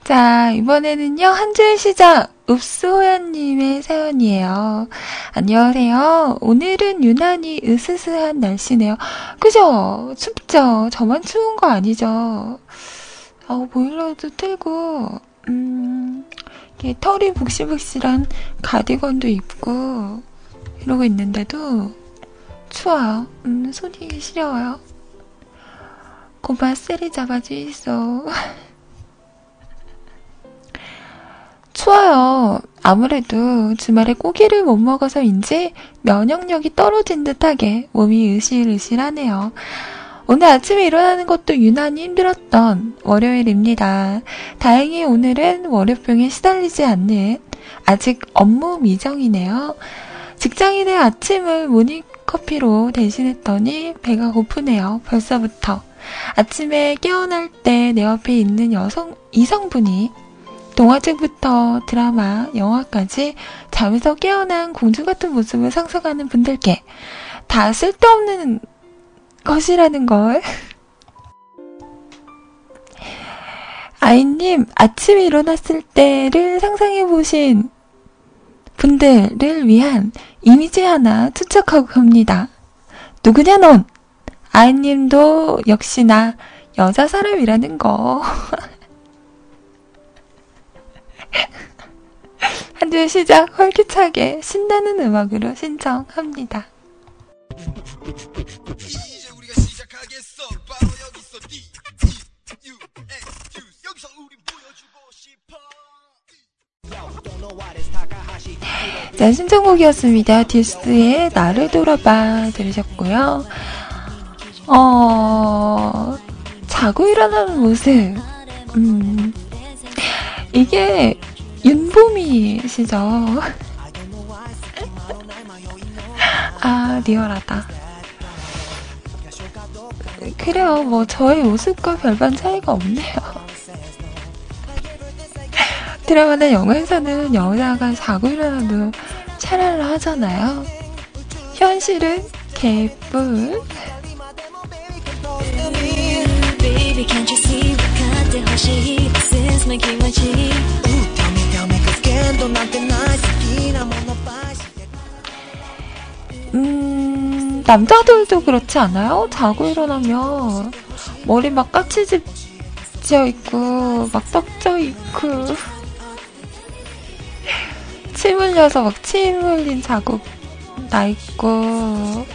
자, 이번에는요, 한 줄 시작! 읍스호연님의 사연이에요. 안녕하세요. 오늘은 유난히 으스스한 날씨네요. 그죠? 춥죠? 저만 추운 거 아니죠? 어, 보일러도 틀고, 음, 이게 털이 북실북실한 가디건도 입고, 이러고 있는데도, 추워요. 음, 손이 시려워요. 고마 셀이 잡아주있어. (laughs) 추워요. 아무래도 주말에 고기를 못 먹어서인지 면역력이 떨어진 듯하게 몸이 으실으실하네요. 오늘 아침에 일어나는 것도 유난히 힘들었던 월요일입니다. 다행히 오늘은 월요병에 시달리지 않는 아직 업무 미정이네요. 직장인의 아침을 모닝커피로 대신했더니 배가 고프네요. 벌써부터. 아침에 깨어날 때 내 옆에 있는 여성, 이성분이 동화책부터 드라마, 영화까지 잠에서 깨어난 공주 같은 모습을 상상하는 분들께 다 쓸데없는 것이라는 걸. (laughs) 아이님, 아침에 일어났을 때를 상상해보신 분들을 위한 이미지 하나 투척하고 갑니다. 누구냐, 넌? 아이님도 역시나 여자 사람이라는 거. (laughs) (laughs) 한줄 시작 활기차게 신나는 음악으로 신청합니다. 자, 신청곡이었습니다. 듀스의 나를 돌아봐 들으셨고요. 어, 자고 일어나는 모습. 음, 이게 윤보미시죠? 아, 리얼하다. 그래요, 뭐, 저의 모습과 별반 차이가 없네요. 드라마나 영화에서는 여자가 자고 일어나도 차라를 하잖아요. 현실은 개뿔. 음, 남자들도 그렇지 않아요? 자고 일어나면 머리 막 까치집 지어 있고 막 떡져 있고. 침 흘려서 막 침 흘린 자국 나 있고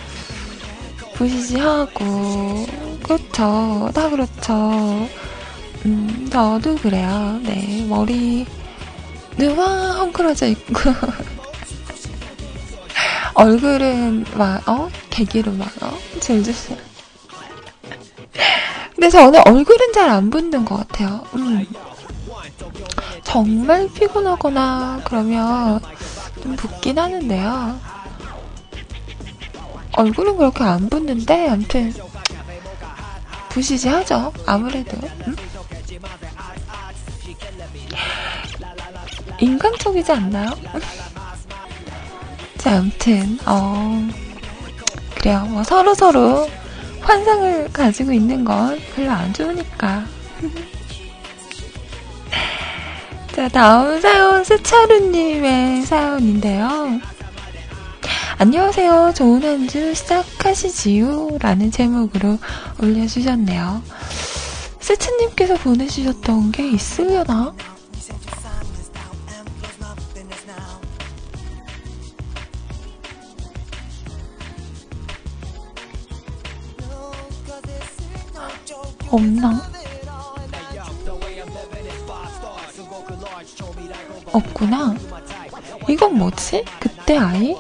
부시시하고. 그렇죠. 다 그렇죠 음 저도 그래요 네 머리 누와 헝클어져 있고 (laughs) 얼굴은 막 어? 개기로 막 어? 질주시 근데 저는 얼굴은 잘 안 붓는 것 같아요 음. 정말 피곤하거나 그러면 좀 붓긴 하는데요. 얼굴은 그렇게 안 붓는데, 아무튼, 부시지 하죠. 아무래도. 음? 인간적이지 않나요? (laughs) 자, 아무튼, 어, 그래요. 뭐 서로 서로 환상을 가지고 있는 건 별로 안 좋으니까. (laughs) 자, 다음 사연 스차루님의 사연인데요. 안녕하세요. 좋은 한 주 시작하시지요. 라는 제목으로 올려주셨네요. 스차님께서 보내주셨던 게 있으려나? 없나? 없구나. 이건 뭐지? 그때 아이?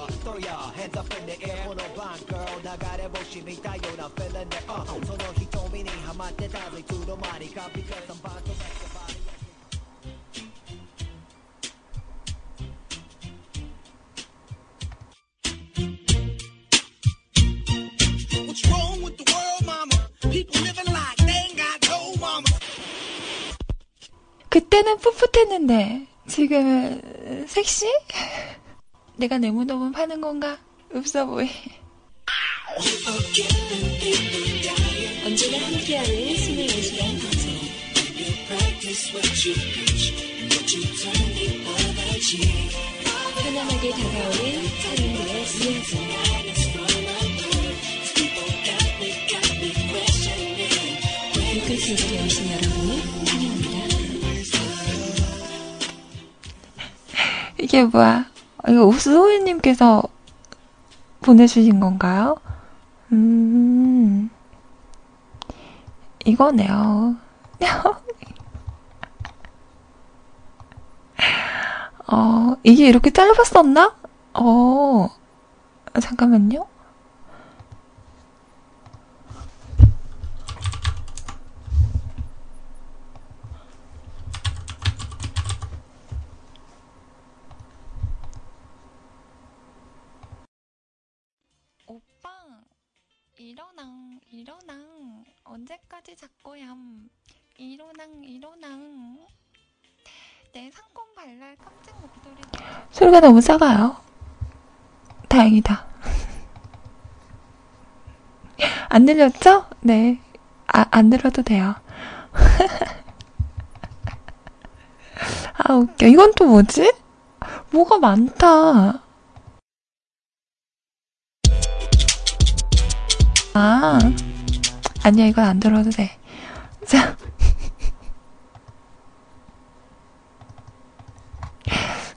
그때는 풋풋했는데 지금은 섹시? (laughs) 내가 내 무덤은 파는 건가? 없어 보이. 언제나 함께하는 24시간 방송. 편안하게 다가오는 사람들의 이야기. 끝을 들려오신 여러분을 이게 뭐야? 이거 우스호이님께서 보내주신 건가요? 음, 이거네요. (laughs) 어, 이게 이렇게 짧았었나? 어, 잠깐만요. 언제까지 잡고얌? 일어낭 일어낭. 내 상권 발랄 깜찍 목소리 소리가 너무 작아요? 다행이다. (laughs) 안 들렸죠? 네. 아, 안 들어도 돼요. (laughs) 아 웃겨. 이건 또 뭐지? 뭐가 많다. 아, 아니야, 이건 안 들어도 돼. 자.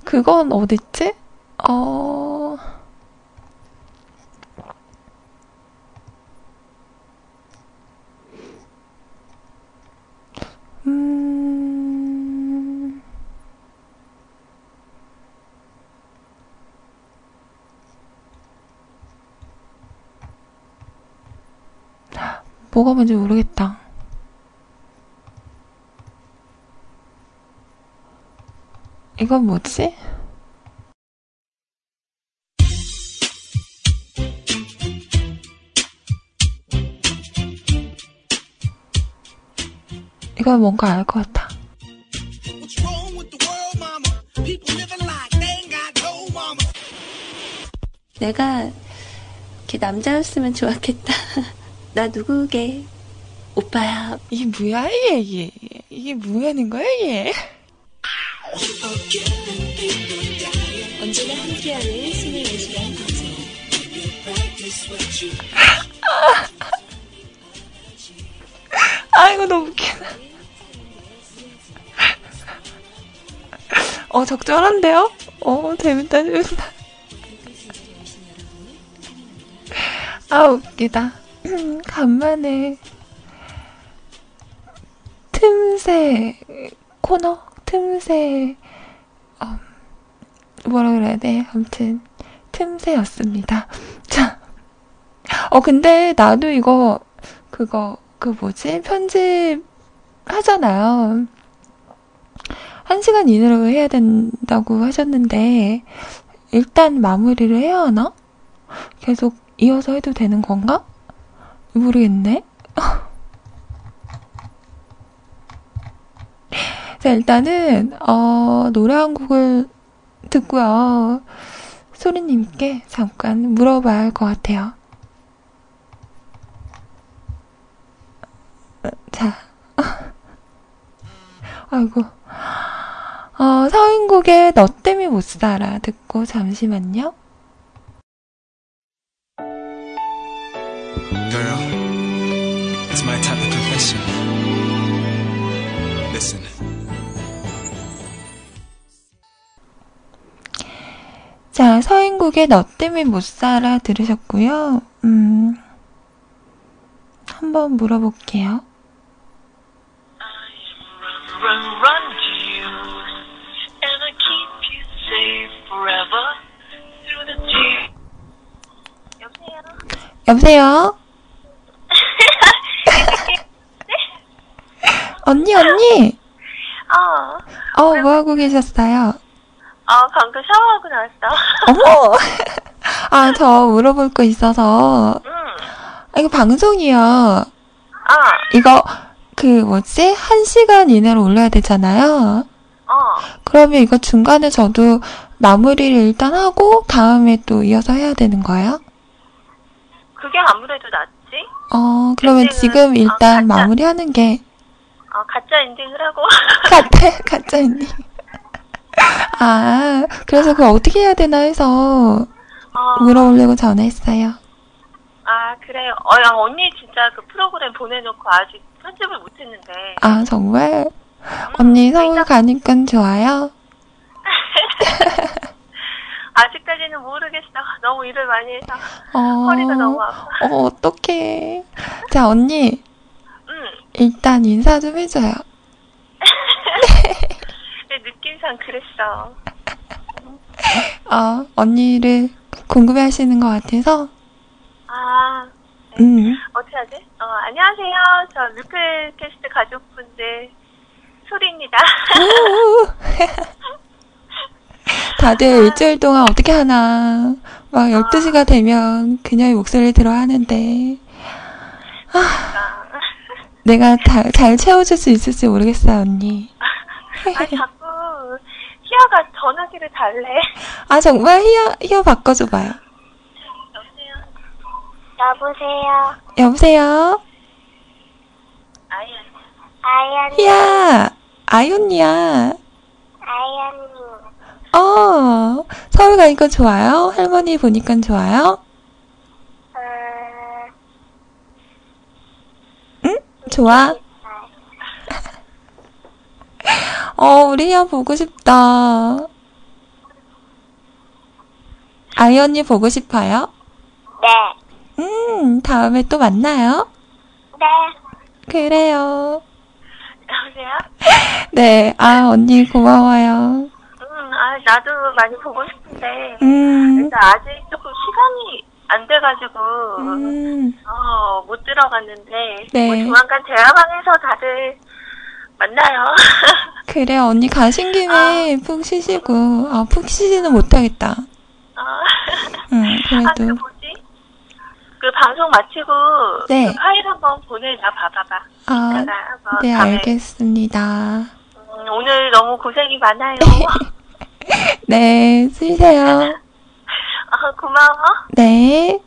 그건 어딨지? 어, 음, 뭐가 뭔지 모르겠다. 이건 뭐지? 이건 뭔가 알 것 같아. 내가 이렇게 남자였으면 좋았겠다. (laughs) 나 누구게? 오빠야. 이게 뭐야, 이게, 이게. 이게 뭐 하는 거야, 이게? 언제나 함께하는 24시간 방송. 아, 이거 너무 웃기다. 어, 적절한데요? 어, 재밌다, 재밌다. 아, 웃기다. 간만에 틈새 코너? 틈새 어, 뭐라 그래야 돼? 아무튼 틈새였습니다. (laughs) 자, 어 근데 나도 이거 그거 그 뭐지 편집 하잖아요. 한 시간 이내로 해야 된다고 하셨는데 일단 마무리를 해야 하나? 계속 이어서 해도 되는 건가? 모르겠네. 자, 일단은, 어, 노래 한 곡을 듣고요. 소리님께 잠깐 물어봐야 할 것 같아요. 자. (laughs) 아이고. 어, 서인국의 너 때문에 못 살아 듣고 잠시만요. 자, 서인국의 너 때문에 못 살아 들으셨고요. 음, 한번 물어볼게요. 여보세요? 여보세요? 언니, 언니! 어, 어, 뭐 하고 계셨어요? 어, 방금 샤워하고 나왔어. 어머! (laughs) 아, 저 물어볼 거 있어서. 응, 아, 이거 방송이요. 어, 이거, 그, 뭐지? 한 시간 이내로 올려야 되잖아요. 어. 그러면 이거 중간에 저도 마무리를 일단 하고, 다음에 또 이어서 해야 되는 거예요? 그게 아무래도 낫지? 어, 그러면 지금 어, 일단 가짜. 마무리하는 게, 어, 가짜 엔딩을 하고. (laughs) (laughs) 가짜, 가짜님. 아, 그래서 그거 어떻게 해야 되나 해서 어, 물어보려고 전화했어요. 아, 그래요. 어, 야, 언니 진짜 그 프로그램 보내놓고 아직 편집을 못했는데. 아, 정말? 언니 서울 가니까 좋아요? (laughs) 아직까지는 모르겠어. 너무 일을 많이 해서. 어, 허리가 너무 아파. 어, 어떡해. 자, 언니, 응. 일단 인사 좀 해줘요. (laughs) 내 느낌상 그랬어. 어, 언니를 궁금해 하시는 것 같아서, 아, 음, 어떻게 하지? 어, 안녕하세요. 저 루플캐스트 가족분들 소리입니다. 우! (laughs) 다들 일주일 동안 어떻게 하나. 막 12시가 되면 그녀의 목소리를 들어야 하는데, 내가 다, 잘 채워줄 수 있을지 모르겠어요, 언니. 아, 자꾸 희아가 전화기를 달래. 아, 정말 희아, 희아 바꿔줘봐요. 여보세요. 여보세요. 아이언. 아이언. 희아, 아이언니야. 아이언. 어, 서울 가니까 좋아요? 할머니 보니까 좋아요? 응? 좋아? (laughs) 어, 우리 희야 보고 싶다. 아이 언니 보고 싶어요? 네. 음, 다음에 또 만나요? 네. 그래요. 여보세요? (laughs) 네, 아, 언니 고마워요. 응, 아, 나도 많이 보고 싶은데. 음, 근데 아직 조금 시간이 안 돼가지고, 음, 어, 못 들어갔는데. 네. 뭐 조만간 대화방에서 다들 만나요. (laughs) 그래 언니 가신 김에 아. 푹 쉬시고 아, 푹 쉬지는 못하겠다. 아. 응 그래도. 아, 그 뭐지? 그 방송 마치고 네. 그 파일 한번 보내자 봐봐봐. 아, 네 알겠습니다. 음, 오늘 너무 고생이 많아요. (laughs) 네 쓰세요. (laughs) 아 고마워. 네.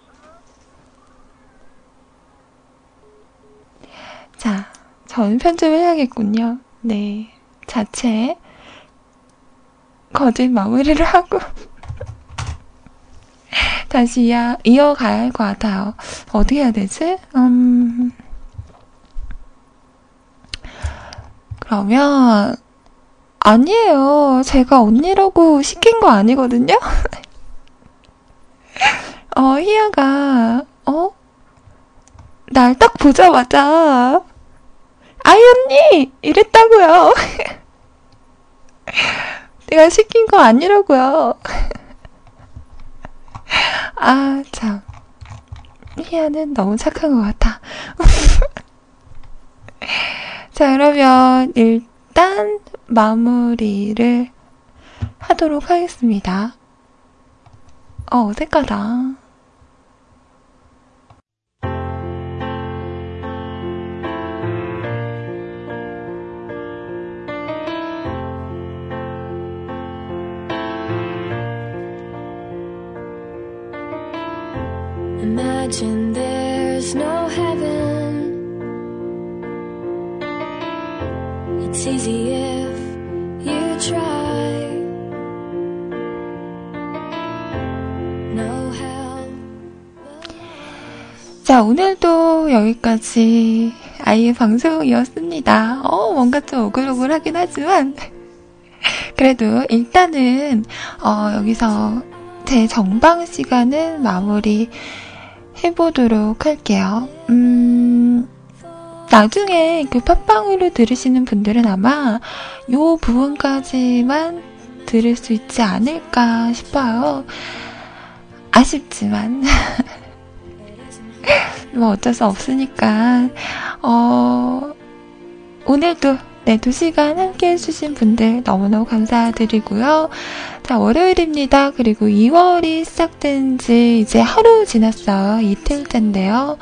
자, 저는 편집을 해야겠군요. 네. 자체 거짓 마무리를 하고 (laughs) 다시 이어, 이어가야 할 것 같아요. 어떻게 해야 되지? 음, 그러면, 아니에요. 제가 언니라고 시킨 거 아니거든요? (laughs) 어, 희야가, 어? 날 딱 보자마자, 아이 언니! 이랬다고요. (laughs) 내가 시킨 거 아니라고요. (laughs) 아, 참. 희야는 너무 착한 것 같아. (laughs) 자, 그러면 일단 마무리를 하도록 하겠습니다. 어, 어색하다. Imagine there's no heaven. It's easy if you try. No hell. 자, 오늘도 여기까지 아이의 방송이었습니다. 어, 뭔가 좀 오글오글하긴 하지만, (laughs) 그래도 일단은, 어, 여기서 제 정방 시간은 마무리 해보도록 할게요. 음, 나중에 그 팟빵으로 들으시는 분들은 아마 요 부분까지만 들을 수 있지 않을까 싶어요. 아쉽지만. (laughs) 뭐 어쩔 수 없으니까, 어, 오늘도 네, 두 시간 함께 해주신 분들 너무너무 감사드리고요. 자, 월요일입니다. 그리고 2월이 시작된 지 이제 하루 지났어요. 이틀째인데요.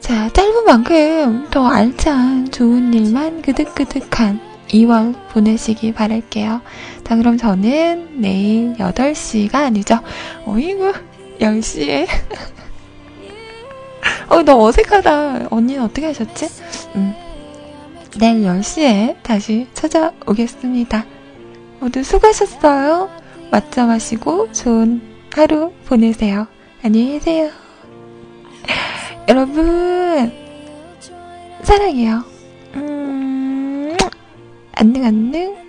자, 짧은 만큼 더 알찬 좋은 일만 그득그득한 2월 보내시기 바랄게요. 자, 그럼 저는 내일 8시가 아니죠. 어이구, 10시에. (laughs) 어, 너 어색하다. 언니는 어떻게 하셨지? 음. 내일 10시에 다시 찾아오겠습니다. 모두 수고하셨어요. 맛자 마시고 좋은 하루 보내세요. 안녕히 계세요. (laughs) 여러분, 사랑해요. 음, 안녕, 안녕.